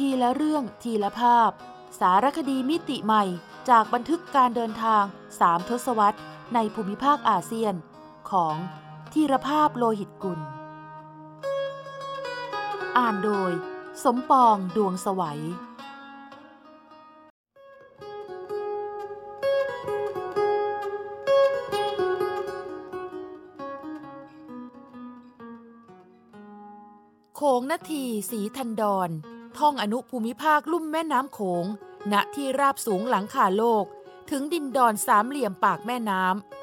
ทีละเรื่องทีละภาพ สารคดีมิติใหม่ จากบันทึกการเดินทางสามทศวรรษ ในภูมิภาคอาเซียน ของธีรภาพโลหิตกุล อ่านโดย สมปองดวงสวัยโขงนาทีสีทันดอน ท่องอนุภูมิภาคลุ่มแม่น้ำโขง ณที่ราบสูงหลังคาโลก ถึงดินดอนสามเหลี่ยมปากแม่น้ำ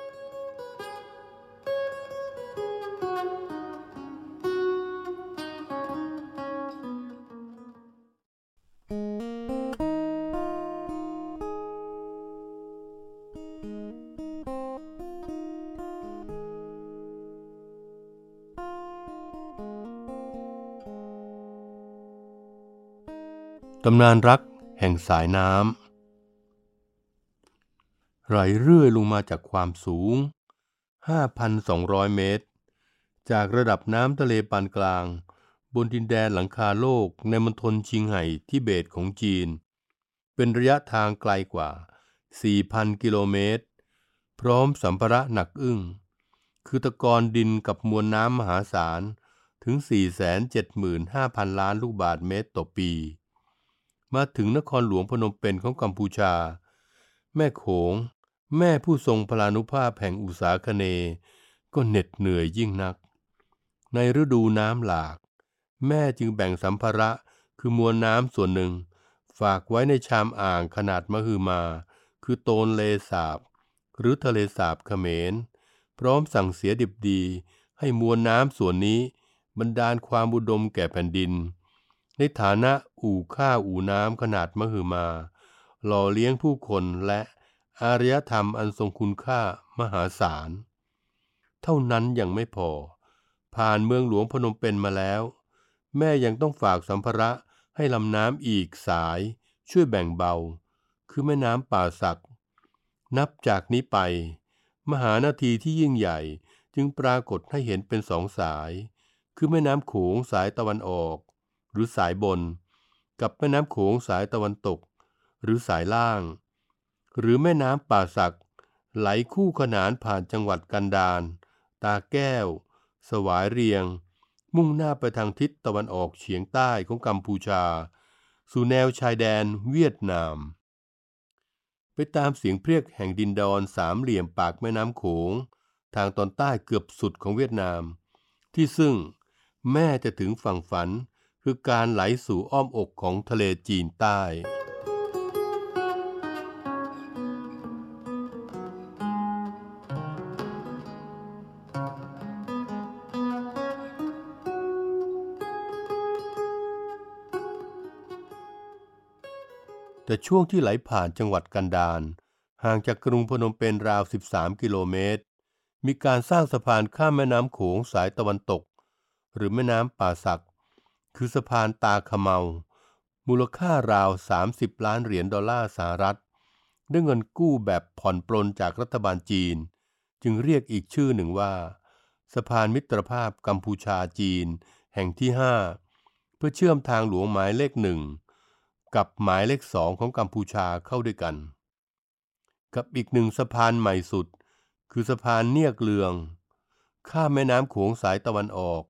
ตำนานรักแห่งสายน้ำไหลเรื่อยลงมาจากความสูง 5,200 เมตร จากระดับน้ำทะเลปานกลาง บนดินแดนหลังคาโลกในมณฑลชิงไห่ทิเบตของจีน เป็นระยะทางไกลกว่า 4,000 กิโลเมตร พร้อมสัมภาระหนักอึ้ง คือตะกอนดินกับมวลน้ำมหาศาลถึง 475,000 ล้านลูกบาศก์เมตรต่อปี มาถึงนครหลวงพนมเปญของกัมพูชา แม่โขง แม่ผู้ทรงพลานุภาพแห่งอุตสาคเน ก็เหน็ดเหนื่อยยิ่งนัก ในฤดูน้ำหลาก แม่จึงแบ่งสัมภาระคือมวลน้ำส่วนหนึ่ง ฝากไว้ในชามอ่างขนาดมหึมา คือโตนเลสาบ หรือทะเลสาบเขมร พร้อมสั่งเสียดิบดีให้มวลน้ำส่วนนี้บรรดาลความอุดมแก่แผ่นดิน ในฐานะอู่ข้าวอู่น้ำขนาดมหึมา หล่อเลี้ยงผู้คนและอารยธรรมอันทรงคุณค่ามหาศาล เท่านั้นยังไม่พอ ผ่านเมืองหลวงพนมเปญมาแล้ว แม่ยังต้องฝากสัมภาระให้ลำน้ำอีกสายช่วยแบ่งเบา คือแม่น้ำป่าสัก นับจากนี้ไป มหานาทีที่ยิ่งใหญ่จึงปรากฏให้เห็นเป็นสองสาย คือแม่น้ำโขงสายตะวันออก หรือสายบน กับแม่น้ำโขงสายตะวันตก หรือสายล่าง หรือแม่น้ำป่าสัก ไหลคู่ขนานผ่านจังหวัดกันดารตาแก้ว สวายเรียง มุ่งหน้าไปทางทิศตะวันออกเฉียงใต้ของกัมพูชา สู่แนวชายแดนเวียดนาม ไปตามเสียงเพรียกแห่งดินดอนสามเหลี่ยมปากแม่น้ำโขง ทางตอนใต้เกือบสุดของเวียดนาม ที่ซึ่งแม่จะถึงฝั่งฝัน คือการไหลสู่อ้อมอกของทะเลจีนใต้ แต่ช่วงที่ไหลผ่านจังหวัดกันดารห่างจากกรุงพนมเปญราว 13 กิโลเมตร มีการสร้างสะพานข้ามแม่น้ำโขงสายตะวันตก หรือแม่น้ำป่าสัก คือสะพานตาขะเมา มูลค่าราว 30 ล้านเหรียญดอลลาร์สหรัฐ ด้วยเงินกู้แบบผ่อนปลนจากรัฐบาลจีน จึงเรียกอีกชื่อหนึ่งว่า สะพานมิตรภาพกัมพูชาจีน แห่งที่ 5 เพื่อเชื่อมทางหลวงหมายเลขหนึ่งกับหมายเลขสองของกัมพูชาเข้าด้วยกัน กับอีกหนึ่งสะพานใหม่สุด คือสะพานเนียกเลือง ข้ามแม่น้ำโขงสายตะวันออก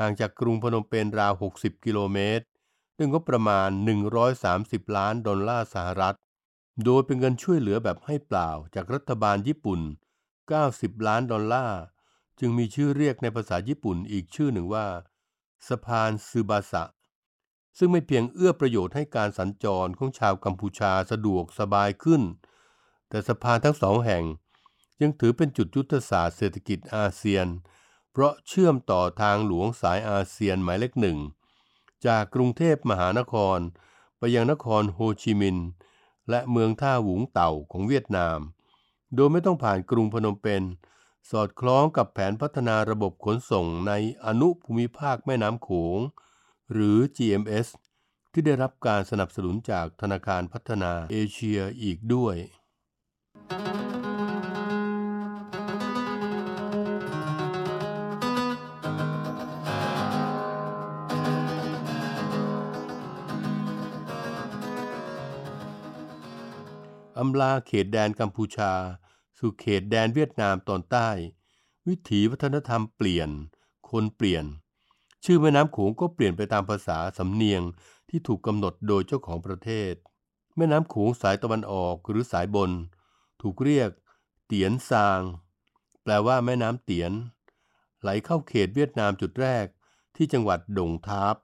ห่างจากกรุงพนมเปญราว 60 กิโลเมตรด้วยงบประมาณ 130 ล้านดอลลาร์สหรัฐ โดยเป็นเงินช่วยเหลือแบบให้เปล่าจากรัฐบาลญี่ปุ่น 90 ล้านดอลลาร์ จึงมีชื่อเรียกในภาษาญี่ปุ่นอีกชื่อหนึ่งว่า สะพานซึบาสะ ซึ่งไม่เพียงเอื้อประโยชน์ให้การสัญจรของชาวกัมพูชาสะดวกสบายขึ้น แต่สะพานทั้งสองแห่งยังถือเป็นจุดยุทธศาสตร์เศรษฐกิจอาเซียน เพราะเชื่อมต่อทางหลวงสายอาเซียนหมายเลขหนึ่ง จากกรุงเทพมหานคร ไปยังนครโฮจิมินห์และเมืองท่าหวงเต่าของเวียดนาม โดยไม่ต้องผ่านกรุงพนมเปญสอดคล้องกับแผนพัฒนาระบบขนส่งในอนุภูมิภาคแม่น้ำโขง หรือ GMS ที่ได้รับการสนับสนุนจากธนาคารพัฒนาเอเชียอีกด้วยำลาเขตแดนกัมพูชา สู่เขตแดนเวียดนามตอนใต้ วิถีวัฒนธรรมเปลี่ยน คนเปลี่ยน ชื่อแม่น้ำโขงก็เปลี่ยนไปตามภาษาสำเนียงที่ถูกกำหนดโดยเจ้าของประเทศ แม่น้ำโขงสายตะวันออกหรือสายบน ถูกเรียก เตียนซาง แปลว่าแม่น้ำเตียน ไหลเข้าเขตเวียดนามจุดแรกที่จังหวัดดงทาบ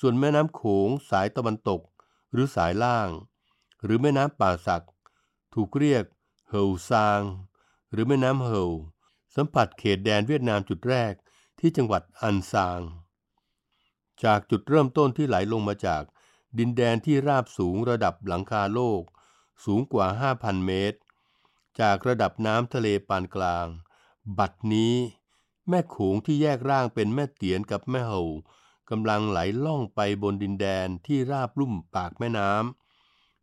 ส่วนแม่น้ำโขงสายตะวันตก หรือสายล่าง หรือแม่น้ำป่าสัก ถูกเรียกเฮาซาง หรือแม่น้ำเฮาสัมผัสเขตแดนเวียดนามจุดแรกที่จังหวัดอันซาง จากจุดเริ่มต้นที่ไหลลงมาจากดินแดนที่ราบสูงระดับหลังคาโลก สูงกว่า 5,000 เมตร จากระดับน้ำทะเลปานกลาง บัดนี้ แม่โขงที่แยกร่างเป็นแม่เตียนกับแม่เฮากำลังไหลล่องไปบนดินแดนที่ราบลุ่มปากแม่น้ำ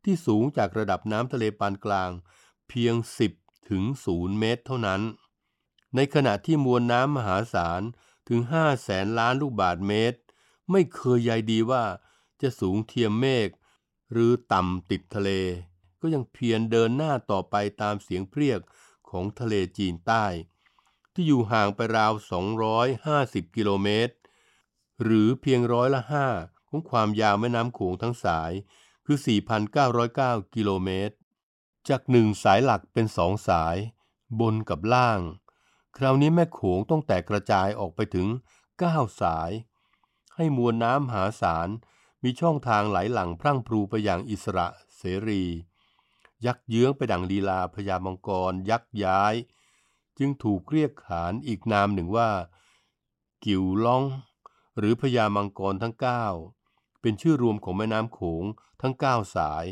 ที่สูงจากระดับน้ำทะเลปานกลาง เพียง 10 ถึง 0 เมตรเท่านั้น ในขณะที่มวลน้ำมหาศาลถึง 5 แสนล้านลูกบาทเมตร ไม่เคยใยดีว่าจะสูงเทียมเมฆหรือต่ำติดทะเล ก็ยังเพียรเดินหน้าต่อไปตามเสียงเพรียกของทะเลจีนใต้ ที่อยู่ห่างไปราว 250 กิโลเมตร หรือเพียงร้อยละห้าของความยาวแม่น้ำโขงทั้งสาย คือ 4,909 กิโลเมตร จากหนึ่งสายหลักเป็นสองสาย บนกับล่าง คราวนี้แม่โขงต้องแตกกระจายออกไปถึง 9 สาย ให้มวลน้ำหาศาลมีช่องทางไหลหลังพรั่งพรูไปอย่างอิสระเสรี ยักเยื้องไปดังลีลาพญามังกร ยักย้าย จึงถูกเรียกขานอีกนามหนึ่งว่า กิวล่อง หรือพญามังกรทั้ง9 เป็นชื่อรวมของแม่น้ำโขงทั้ง 9 สาย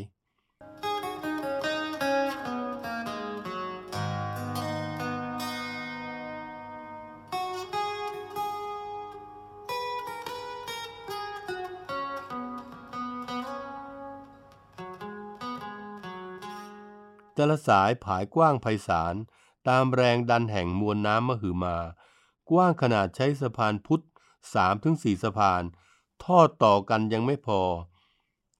แต่ละสายผายกว้างไพศาลตามแรงดันแห่งมวลน้ำมหึมา กว้างขนาดใช้สะพานพุทธ3ถึง4สะพาน ทอดต่อกันยังไม่พอ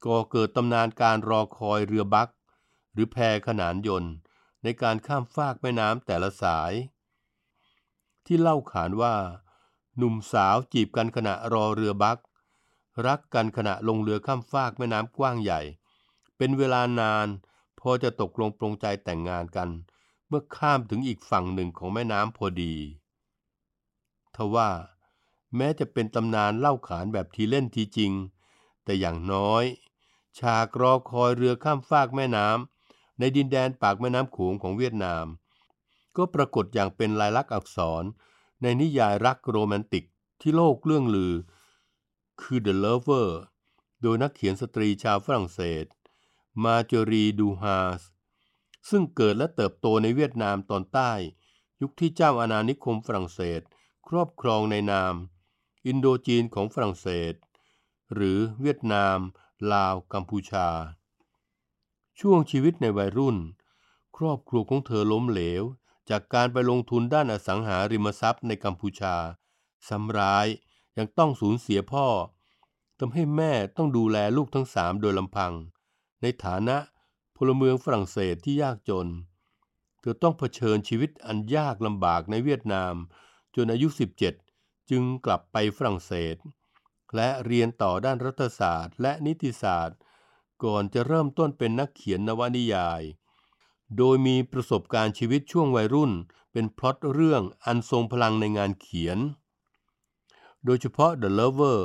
ก็เกิดตำนานการรอคอยเรือบัก หรือแพขนานยนต์ ในการข้ามฟากแม่น้ำแต่ละสาย ที่เล่าขานว่า หนุ่มสาวจีบกันขณะรอเรือบัก รักกันขณะลงเรือข้ามฟากแม่น้ำกว้างใหญ่ เป็นเวลานานพอจะตกลงปรงใจแต่งงานกัน เมื่อข้ามถึงอีกฝั่งหนึ่งของแม่น้ำพอดี ทว่า แม้จะเป็นตำนานเล่าขานแบบทีเล่นทีจริง แต่อย่างน้อย ฉากรอคอยเรือข้ามฟากแม่น้ำในดินแดนปากแม่น้ำโขงของเวียดนาม ก็ปรากฏอย่างเป็นลายลักษณ์อักษร ในนิยายรักโรแมนติกที่โลกเรื่องลือ คือ The Lover โดยนักเขียนสตรีชาวฝรั่งเศส มาจอรีดูฮาสซึ่งเกิดและเติบโตในเวียดนามตอนใต้ ยุคที่เจ้าอาณานิคมฝรั่งเศส ครอบครองในนาม อินโดจีนของฝรั่งเศส หรือเวียดนาม ลาว กัมพูชา ช่วงชีวิตในวัยรุ่น ครอบครัวของเธอล้มเหลว จากการไปลงทุนด้านอสังหาริมทรัพย์ในกัมพูชาซ้ำร้ายยังต้องสูญเสียพ่อทำให้แม่ต้องดูแลลูกทั้งสามโดยลำพัง ในฐานะพลเมืองฝรั่งเศสที่ยากจน เธอต้องเผชิญชีวิตอันยากลำบากในเวียดนาม จนอายุ17 จึงกลับไปฝรั่งเศส และเรียนต่อด้านรัฐศาสตร์และนิติศาสตร์ ก่อนจะเริ่มต้นเป็นนักเขียนนวนิยาย โดยมีประสบการณ์ชีวิตช่วงวัยรุ่น เป็นพล็อตเรื่องอันทรงพลังในงานเขียน โดยเฉพาะ The Lover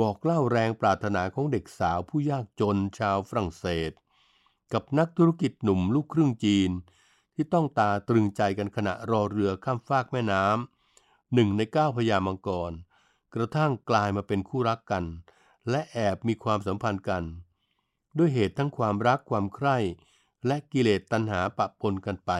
บอกเล่าแรงปรารถนาของเด็กสาวผู้ยากจนชาวฝรั่งเศส กับนักธุรกิจหนุ่มลูกครึ่งจีน ที่ต้องตาตรึงใจกันขณะรอเรือข้ามฟากแม่น้ำ หนึ่งในเก้าพญามังกร กระทั่งกลายมาเป็นคู่รักกัน และแอบมีความสัมพันธ์กัน ด้วยเหตุทั้งความรักความใคร่ และกิเลสตัณหาปะปนกันไป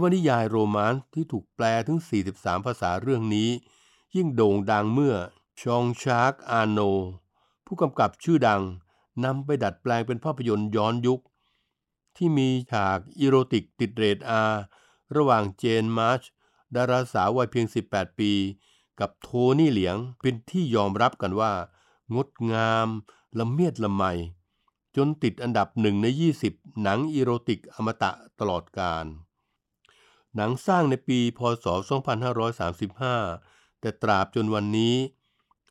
วนิยายโรแมนต์ที่ถูกแปลถึง 43 ภาษาเรื่องนี้ ยิ่งโด่งดังเมื่อJean-Jacques Annaud ผู้กำกับชื่อดังนำไปดัดแปลงเป็นภาพยนตร์ย้อนยุค ที่มีฉากอีโรติกติดเรท R ระหว่าง Jane March ดาราสาววัยเพียง 18 ปี กับ Tony Leung เป็นที่ยอมรับกันว่า งดงามละเมียดละไม จนติดอันดับหนึ่งใน 20 หนังอีโรติกอมตะตลอดกาล หนังสร้างในปีพศ 2535 แต่ตราบจนวันนี้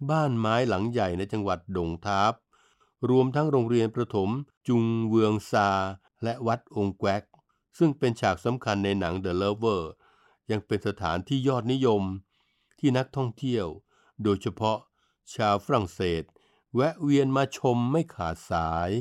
บ้านไม้หลังใหญ่ในจังหวัดดงทาบรวมทั้งโรงเรียนประถมจุงเวืองซา และวัดองแกวกซึ่งเป็นฉากสำคัญในหนัง The Lover ยังเป็นสถานที่ยอดนิยม ที่นักท่องเที่ยว โดยเฉพาะชาวฝรั่งเศส แวะเวียนมาชมไม่ขาดสาย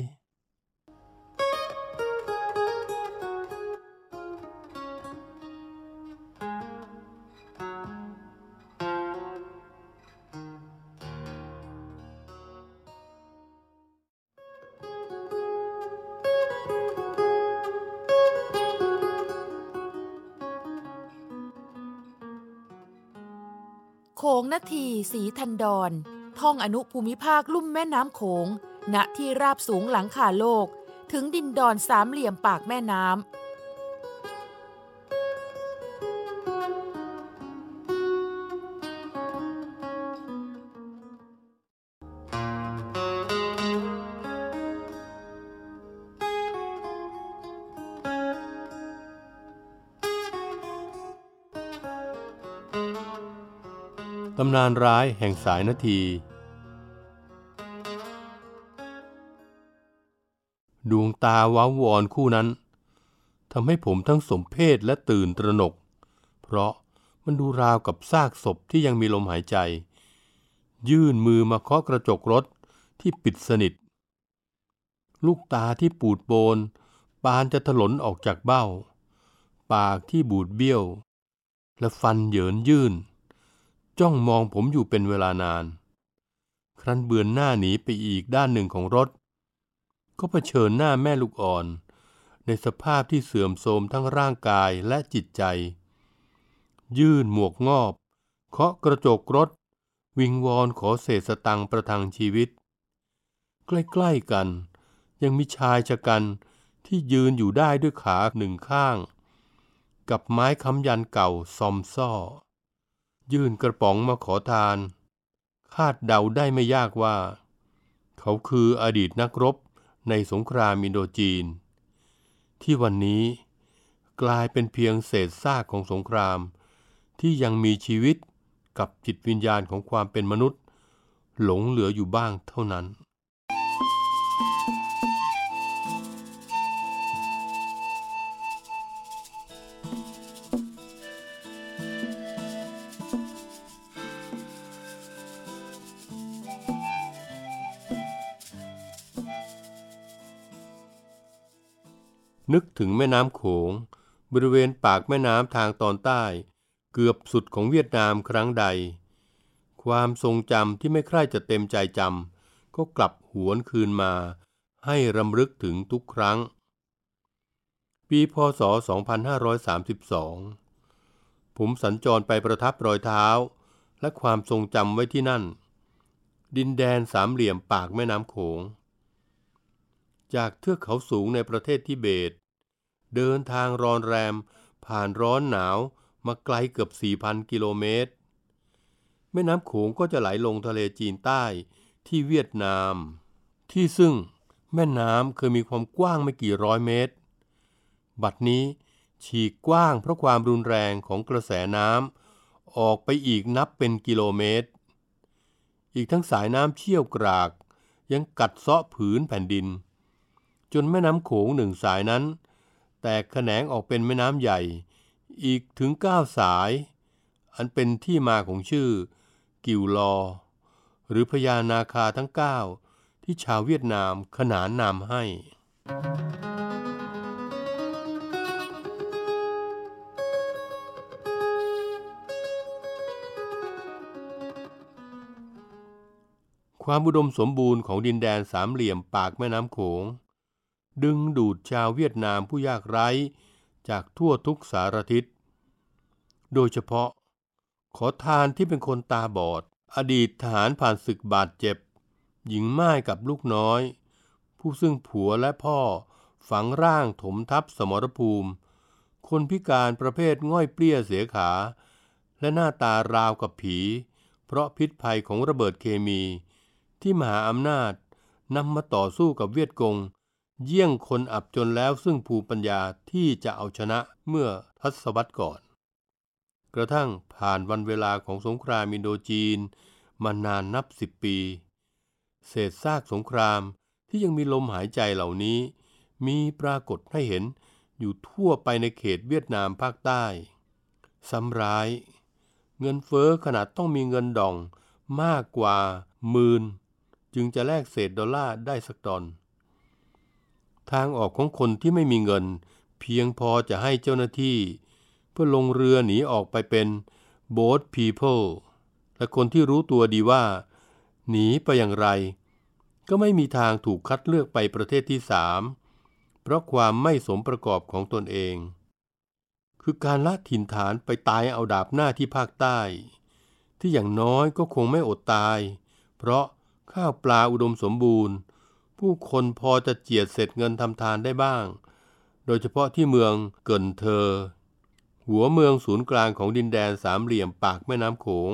นาทีสีทันดอนท่องอนุภูมิภาคลุ่มแม่น้ำโขง ณที่ราบสูงหลังคาโลก ถึงดินดอนสามเหลี่ยมปากแม่น้ำำนานร้ายแห่งสายนาที ดวงตาว้าวอนคู่นั้นทำให้ผมทั้งสมเพศและตื่นตระหนก เพราะมันดูราวกับซากศพที่ยังมีลมหายใจ ยื่นมือมาเคาะกระจกรถที่ปิดสนิท ลูกตาที่ปูดโปนปานจะถลนออกจากเบ้า ปากที่บูดเบี้ยว และฟันเหยินยื่น จ้องมองผมอยู่เป็นเวลานาน ครั้นเบือนหน้าหนีไปอีกด้านหนึ่งของรถ ก็เผชิญหน้าแม่ลูกอ่อน ในสภาพที่เสื่อมโทรมทั้งร่างกายและจิตใจ ยื่นหมวกงอบ เคาะกระจกรถ วิงวอนขอเศษสตังค์ประทังชีวิต ใกล้ๆกัน ยังมีชายชะกันที่ยืนอยู่ได้ด้วยขาหนึ่งข้าง กับไม้ค้ำยันเก่าซอมซ่อ ยื่นกระป๋องมาขอทาน คาดเดาได้ไม่ยากว่า เขาคืออดีตนักรบในสงครามอินโดจีน ที่วันนี้กลายเป็นเพียงเศษซากของสงคราม ที่ยังมีชีวิตกับจิตวิญญาณของความเป็นมนุษย์ หลงเหลืออยู่บ้างเท่านั้น นึกถึงแม่น้ำโขง บริเวณปากแม่น้ำทางตอนใต้ เกือบสุดของเวียดนามครั้งใด ความทรงจำที่ไม่ใคร่จะเต็มใจจำก็กลับหวนคืนมา ให้รำลึกถึงทุกครั้ง ปีพศ 2532 ผมสัญจรไปประทับรอยเท้า และความทรงจำไว้ที่นั่น ดินแดนสามเหลี่ยมปากแม่น้ำโขง จากเทือกเขาสูงในประเทศทิเบต เดินทางรอนแรม ผ่านร้อนหนาวมาไกลเกือบ 4,000 กิโลเมตร แม่น้ำโขงก็จะไหลลงทะเลจีนใต้ที่เวียดนาม ที่ซึ่งแม่น้ำเคยมีความกว้างไม่กี่ร้อยเมตร บัดนี้ฉีกกว้างเพราะความรุนแรงของกระแสน้ำออกไปอีกนับเป็นกิโลเมตร อีกทั้งสายน้ำเชี่ยวกราก ยังกัดเซาะผืนแผ่นดิน จนแม่น้ำโขงหนึ่งสายนั้น แตกแขนงออกเป็นแม่น้ำใหญ่อีกถึงเก้าสาย อันเป็นที่มาของชื่อ กิวลอ หรือพญานาคาทั้งเก้าที่ชาวเวียดนามขนานนามให้ ความอุดมสมบูรณ์ของดินแดนสามเหลี่ยมปากแม่น้ำโขง ดึงดูดชาวเวียดนามผู้ยากไร้ จากทั่วทุกสารทิศ โดยเฉพาะ ขอทานที่เป็นคนตาบอด อดีตทหารผ่านศึกบาดเจ็บ หญิงม่ายกับลูกน้อย ผู้ซึ่งผัวและพ่อฝังร่างถมทับสมรภูมิ คนพิการประเภทง่อยเปลี้ยเสียขา และหน้าตาราวกับผี เพราะพิษภัยของระเบิดเคมี ที่มหาอำนาจนำมาต่อสู้กับเวียดกง เยี่ยงคนอับจนแล้วซึ่งภูมิปัญญาที่จะเอาชนะเมื่อทศวรรษก่อน กระทั่งผ่านวันเวลาของสงครามอินโดจีน มานานนับสิบปี เศษซากสงครามที่ยังมีลมหายใจเหล่านี้ มีปรากฏให้เห็นอยู่ทั่วไปในเขตเวียดนามภาคใต้ ซ้ำร้าย เงินเฟ้อขนาดต้องมีเงินดองมากกว่าหมื่นจึงจะแลกเศษดอลลาร์ได้สักดอน ทางออกของคนที่ไม่มีเงิน เพียงพอจะให้เจ้าหน้าที่ เพื่อลงเรือหนีออกไปเป็น boat people และคนที่รู้ตัวดีว่า หนีไปอย่างไร ก็ไม่มีทางถูกคัดเลือกไปประเทศที่สามเพราะความไม่สมประกอบของตนเอง คือการละถิ่นฐานไปตายเอาดาบหน้าที่ภาคใต้ ที่อย่างน้อยก็คงไม่อดตาย เพราะข้าวปลาอุดมสมบูรณ์ ผู้คนพอจะเจียดเสร็จเงินทำทานได้บ้าง โดยเฉพาะที่เมืองเกินเธอ หัวเมืองศูนย์กลางของดินแดนสามเหลี่ยมปากแม่น้ำโขง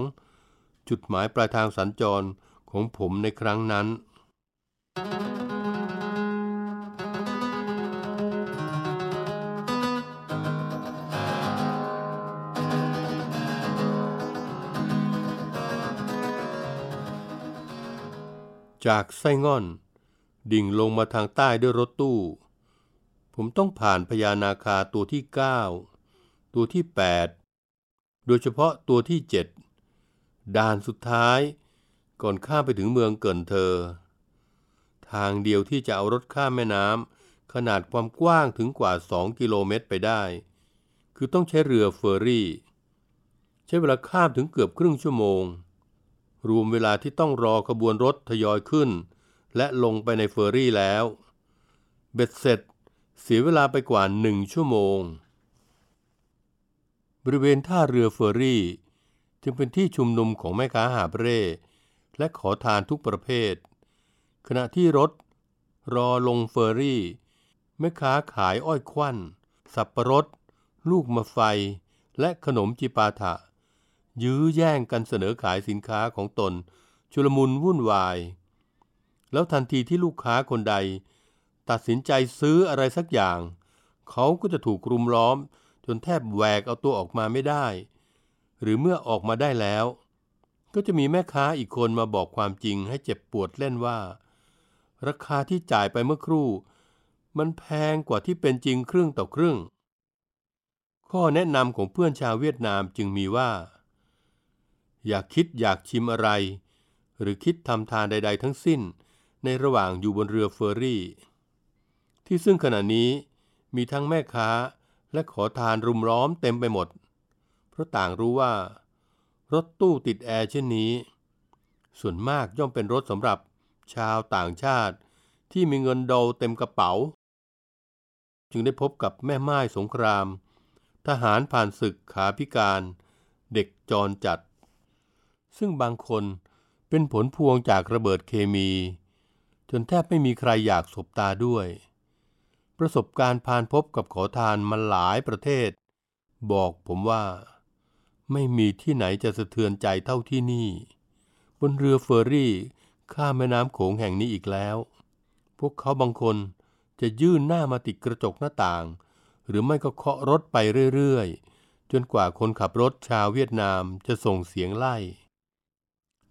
จุดหมายปลายทางสัญจรของผมในครั้งนั้น จากไส้ง่อน ดิ่งลงมาทางใต้ด้วยรถตู้ ผมต้องผ่านพญานาคาตัวที่ 9 ตัวที่ 8 โดยเฉพาะตัวที่ 7 ด่านสุดท้ายก่อนข้ามไปถึงเมืองเกินเธอ ทางเดียวที่จะเอารถข้ามแม่น้ำขนาดความกว้างถึงกว่า 2 กิโลเมตรไปได้ คือต้องใช้เรือเฟอร์รี่ ใช้เวลาข้ามถึงเกือบครึ่งชั่วโมง รวมเวลาที่ต้องรอขบวนรถทยอยขึ้น และลงไปในเฟอร์รี่แล้ว เบ็ดเสร็จเสียเวลาไปกว่าหนึ่งชั่วโมง บริเวณท่าเรือเฟอร์รี่ จึงเป็นที่ชุมนุมของแม่ค้าหาบเร่ และขอทานทุกประเภท ขณะที่รถ รอลงเฟอร์รี่ แม่ค้าขายอ้อยควัน สับประรด ลูกมะไฟ และขนมจิปาถะ ยื้อแย่งกันเสนอขายสินค้าของตน ชุลมุนวุ่นวาย แล้วทันทีที่ลูกค้าคนใด ตัดสินใจซื้ออะไรสักอย่าง เขาก็จะถูกรุมล้อม จนแทบแหวกเอาตัวออกมาไม่ได้ หรือเมื่อออกมาได้แล้ว ก็จะมีแม่ค้าอีกคนมาบอกความจริงให้เจ็บปวดเล่นว่า ราคาที่จ่ายไปเมื่อครู่ มันแพงกว่าที่เป็นจริงครึ่งต่อครึ่ง ข้อแนะนำของเพื่อนชาวเวียดนามจึงมีว่า อยากคิดอยากชิมอะไร หรือคิดทำทานใด ๆ ทั้งสิ้น ในระหว่างอยู่บนเรือเฟอร์รี่ ที่ซึ่งขณะนี้มีทั้งแม่ค้าและขอทานรุมล้อมเต็มไปหมด เพราะต่างรู้ว่า รถตู้ติดแอร์เช่นนี้ ส่วนมากย่อมเป็นรถสำหรับชาวต่างชาติที่มีเงินโดลเต็มกระเป๋า จึงได้พบกับแม่ไม้สงคราม ทหารผ่านศึกขาพิการ เด็กจรจัด ซึ่งบางคนเป็นผลพวงจากระเบิดเคมี จนแทบไม่มีใครอยากสบตาด้วย ประสบการณ์ผ่านพบกับขอทานมาหลายประเทศ บอกผมว่า ไม่มีที่ไหนจะสะเทือนใจเท่าที่นี่ บนเรือเฟอร์รี่ข้ามแม่น้ำโขงแห่งนี้อีกแล้ว พวกเขาบางคนจะยื่นหน้ามาติดกระจกหน้าต่าง หรือไม่ก็เคาะรถไปเรื่อยๆ จนกว่าคนขับรถชาวเวียดนามจะส่งเสียงไล่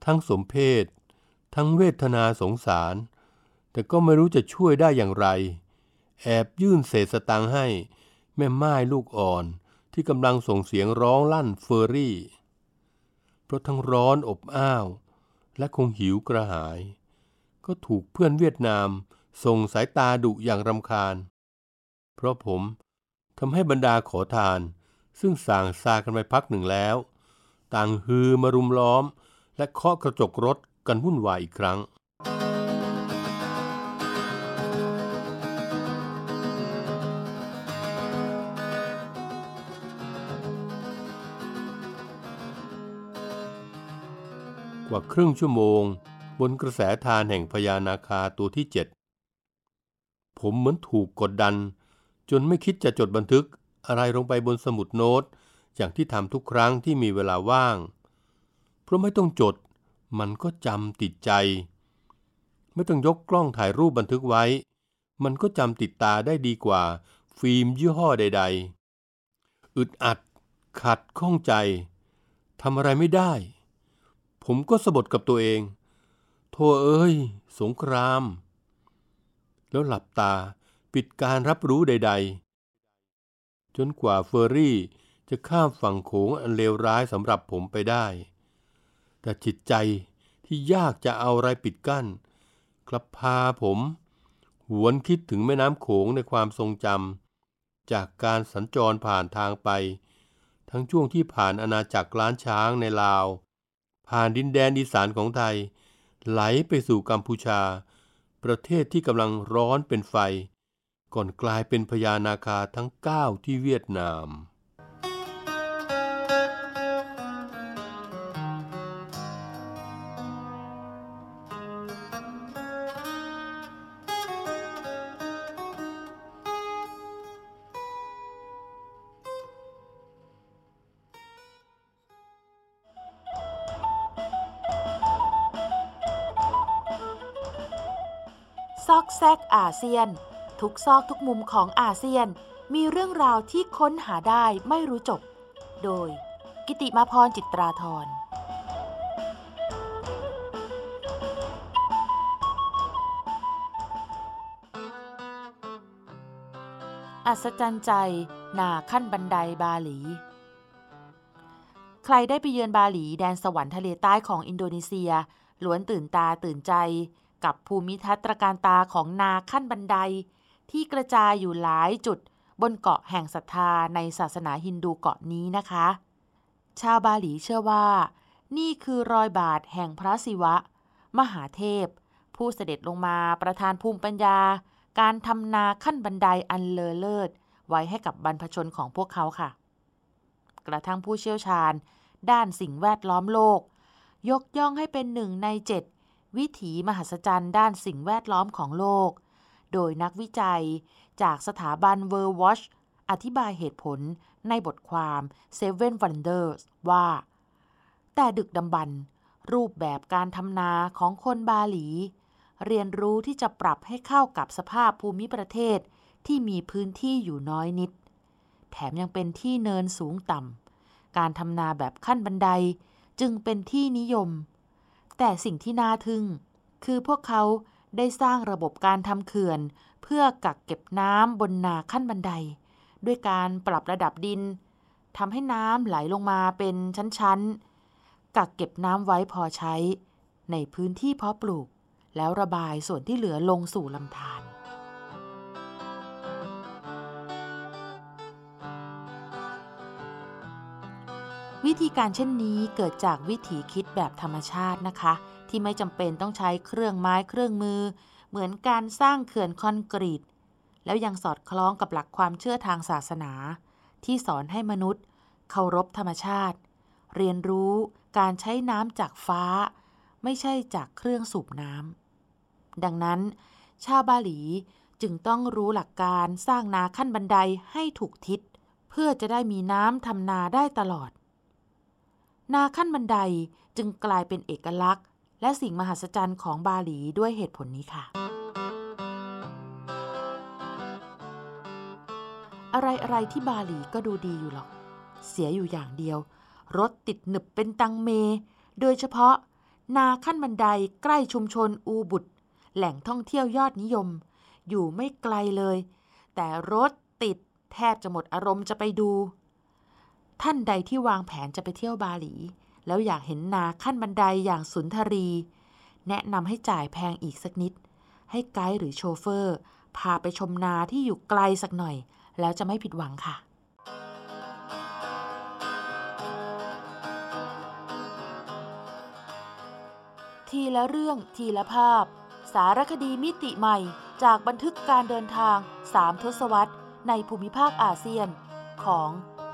ทั้งสมเพศ ทั้งเวทนาสงสาร แต่ก็ไม่รู้จะช่วยได้อย่างไร แอบยื่นเศษสตังค์ให้ แม่ไม้ลูกอ่อน ที่กำลังส่งเสียงร้องลั่นเฟอร์รี่ เพราะทั้งร้อนอบอ้าว และคงหิวกระหาย ก็ถูกเพื่อนเวียดนามส่งสายตาดุอย่างรำคาญ เพราะผมทำให้บรรดาขอทาน ซึ่งส่างซากันไปพักหนึ่งแล้ว ต่างฮือมารุมล้อม และเคาะกระจกรถกันวุ่นวายอีกครั้ง ว่าครึ่งชั่วโมง บนกระแสทานแห่งพญานาคาตัวที่เจ็ดผมเหมือนถูกกดดัน จนไม่คิดจะจดบันทึกอะไรลงไปบนสมุดโน้ต อย่างที่ทำทุกครั้งที่มีเวลาว่าง เพราะไม่ต้องจด มันก็จำติดใจ ไม่ต้องยกกล้องถ่ายรูปบันทึกไว้ มันก็จำติดตาได้ดีกว่า ฟิล์มยี่ห้อใด ๆ อึดอัด ขัดข้องใจทำอะไรไม่ได้ ผมก็สะบดกับตัวเอง โธ่เอ้ย สงคราม แล้วหลับตาปิดการรับรู้ใด ๆ จนกว่าเฟอร์รี่จะข้ามฝั่งโขงอันเลวร้ายสำหรับผมไปได้ แต่จิตใจที่ยากจะเอาอะไรปิดกั้น กลับพาผม หวนคิดถึงแม่น้ำโขงในความทรงจำจากการสัญจรผ่านทางไป ทั้งช่วงที่ผ่านอาณาจักรล้านช้างในลาว ผ่านดินแดนอีสานของไทย ไหลไปสู่กัมพูชา ประเทศที่กำลังร้อนเป็นไฟ ก่อนกลายเป็นพญานาคาทั้ง 9 ที่เวียดนาม อกแซกอาเซียน ทุกซอกทุกมุมของอาเซียน มีเรื่องราวที่ค้นหาได้ไม่รู้จบ โดย กิติมาพรจิตราธรอัศจรรย์ใจนาขั้นบันไดบาหลี ใครได้ไปเยือนบาหลีแดนสวรรค์ทะเลใต้ของอินโดนีเซียล้วนตื่นตาตื่นใจ กับภูมิทัศน์ตระการตาของนาขั้นบันได ที่กระจายอยู่หลายจุดบนเกาะแห่งศรัทธาในศาสนาฮินดูเกาะนี้นะคะ ชาวบาหลีเชื่อว่า นี่คือรอยบาทแห่งพระศิวะ มหาเทพ ผู้เสด็จลงมาประทานภูมิปัญญา การทำนาขั้นบันไดอันเลอเลิศ ไว้ให้กับบรรพชนของพวกเขาค่ะ กระทั่งผู้เชี่ยวชาญ ด้านสิ่งแวดล้อมโลก ยกย่องให้เป็นหนึ่งในเจ็ด วิถีมหัศจรรย์ด้านสิ่งแวดล้อมของโลก โดยนักวิจัยจากสถาบัน World Watch อธิบายเหตุผลในบทความ Seven Wonders ว่า แต่ดึกดำบรรพ์รูปแบบการทำนาของคนบาหลี เรียนรู้ที่จะปรับให้เข้ากับสภาพภูมิประเทศที่มีพื้นที่อยู่น้อยนิด แถมยังเป็นที่เนินสูงต่ำการทำนาแบบขั้นบันไดจึงเป็นที่นิยม แต่สิ่งที่น่าทึ่ง คือพวกเขาได้สร้างระบบการทำเขื่อน เพื่อกักเก็บน้ำบนนาขั้นบันได ด้วยการปรับระดับดินทำให้น้ำไหลลงมาเป็นชั้นๆ กักเก็บน้ำไว้พอใช้ ในพื้นที่เพาะปลูก แล้วระบายส่วนที่เหลือลงสู่ลำธาร วิธีการเช่นนี้เกิดจากวิถีคิดแบบธรรมชาตินะคะ ที่ไม่จำเป็นต้องใช้เครื่องไม้เครื่องมือ เหมือนการสร้างเขื่อนคอนกรีต แล้วยังสอดคล้องกับหลักความเชื่อทางศาสนา ที่สอนให้มนุษย์ เคารพธรรมชาติ เรียนรู้การใช้น้ำจากฟ้า ไม่ใช่จากเครื่องสูบน้ำดังนั้น ชาวบาหลีจึงต้องรู้หลักการสร้างนาขั้นบันไดให้ถูกทิศ เพื่อจะได้มีน้ำทำนาได้ตลอด นาขั้นบันไดจึงกลายเป็นเอกลักษณ์ และสิ่งมหัศจรรย์ของบาหลีด้วยเหตุผลนี้ค่ะ อะไรอะไรที่บาหลีก็ดูดีอยู่หรอก เสียอยู่อย่างเดียว รถติดหนึบเป็นตังเม โดยเฉพาะ นาขั้นบันไดใกล้ชุมชนอูบุตรแหล่งท่องเที่ยวยอดนิยม อยู่ไม่ไกลเลย แต่รถติดแทบจะหมดอารมณ์จะไปดู ท่านใดที่วางแผนจะไปเที่ยวบาหลี แล้วอยากเห็นนาขั้นบันไดอย่างสุนทรี แนะนำให้จ่ายแพงอีกสักนิด ให้ไกด์หรือโชเฟอร์ พาไปชมนาที่อยู่ไกลสักหน่อย แล้วจะไม่ผิดหวังค่ะทีละเรื่องทีละภาพ สารคดีมิติใหม่ จากบันทึกการเดินทางสามทศวรรษ ในภูมิภาคอาเซียนของ